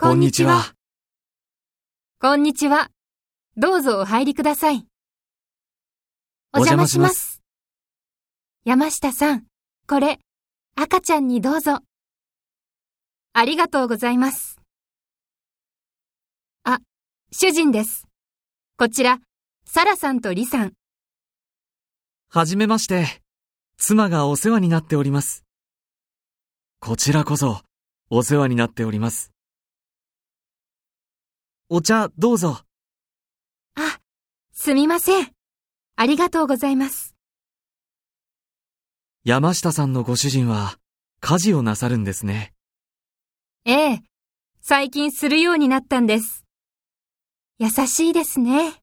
こんにちは。こんにちは。どうぞお入りください。お邪魔します。山下さん、これ、赤ちゃんにどうぞ。ありがとうございます。あ、主人です。こちら、サラさんとリさん。はじめまして。妻がお世話になっております。こちらこそ、お世話になっております。お茶、どうぞ。あ、すみません。ありがとうございます。山下さんのご主人は、家事をなさるんですね。ええ、最近するようになったんです。優しいですね。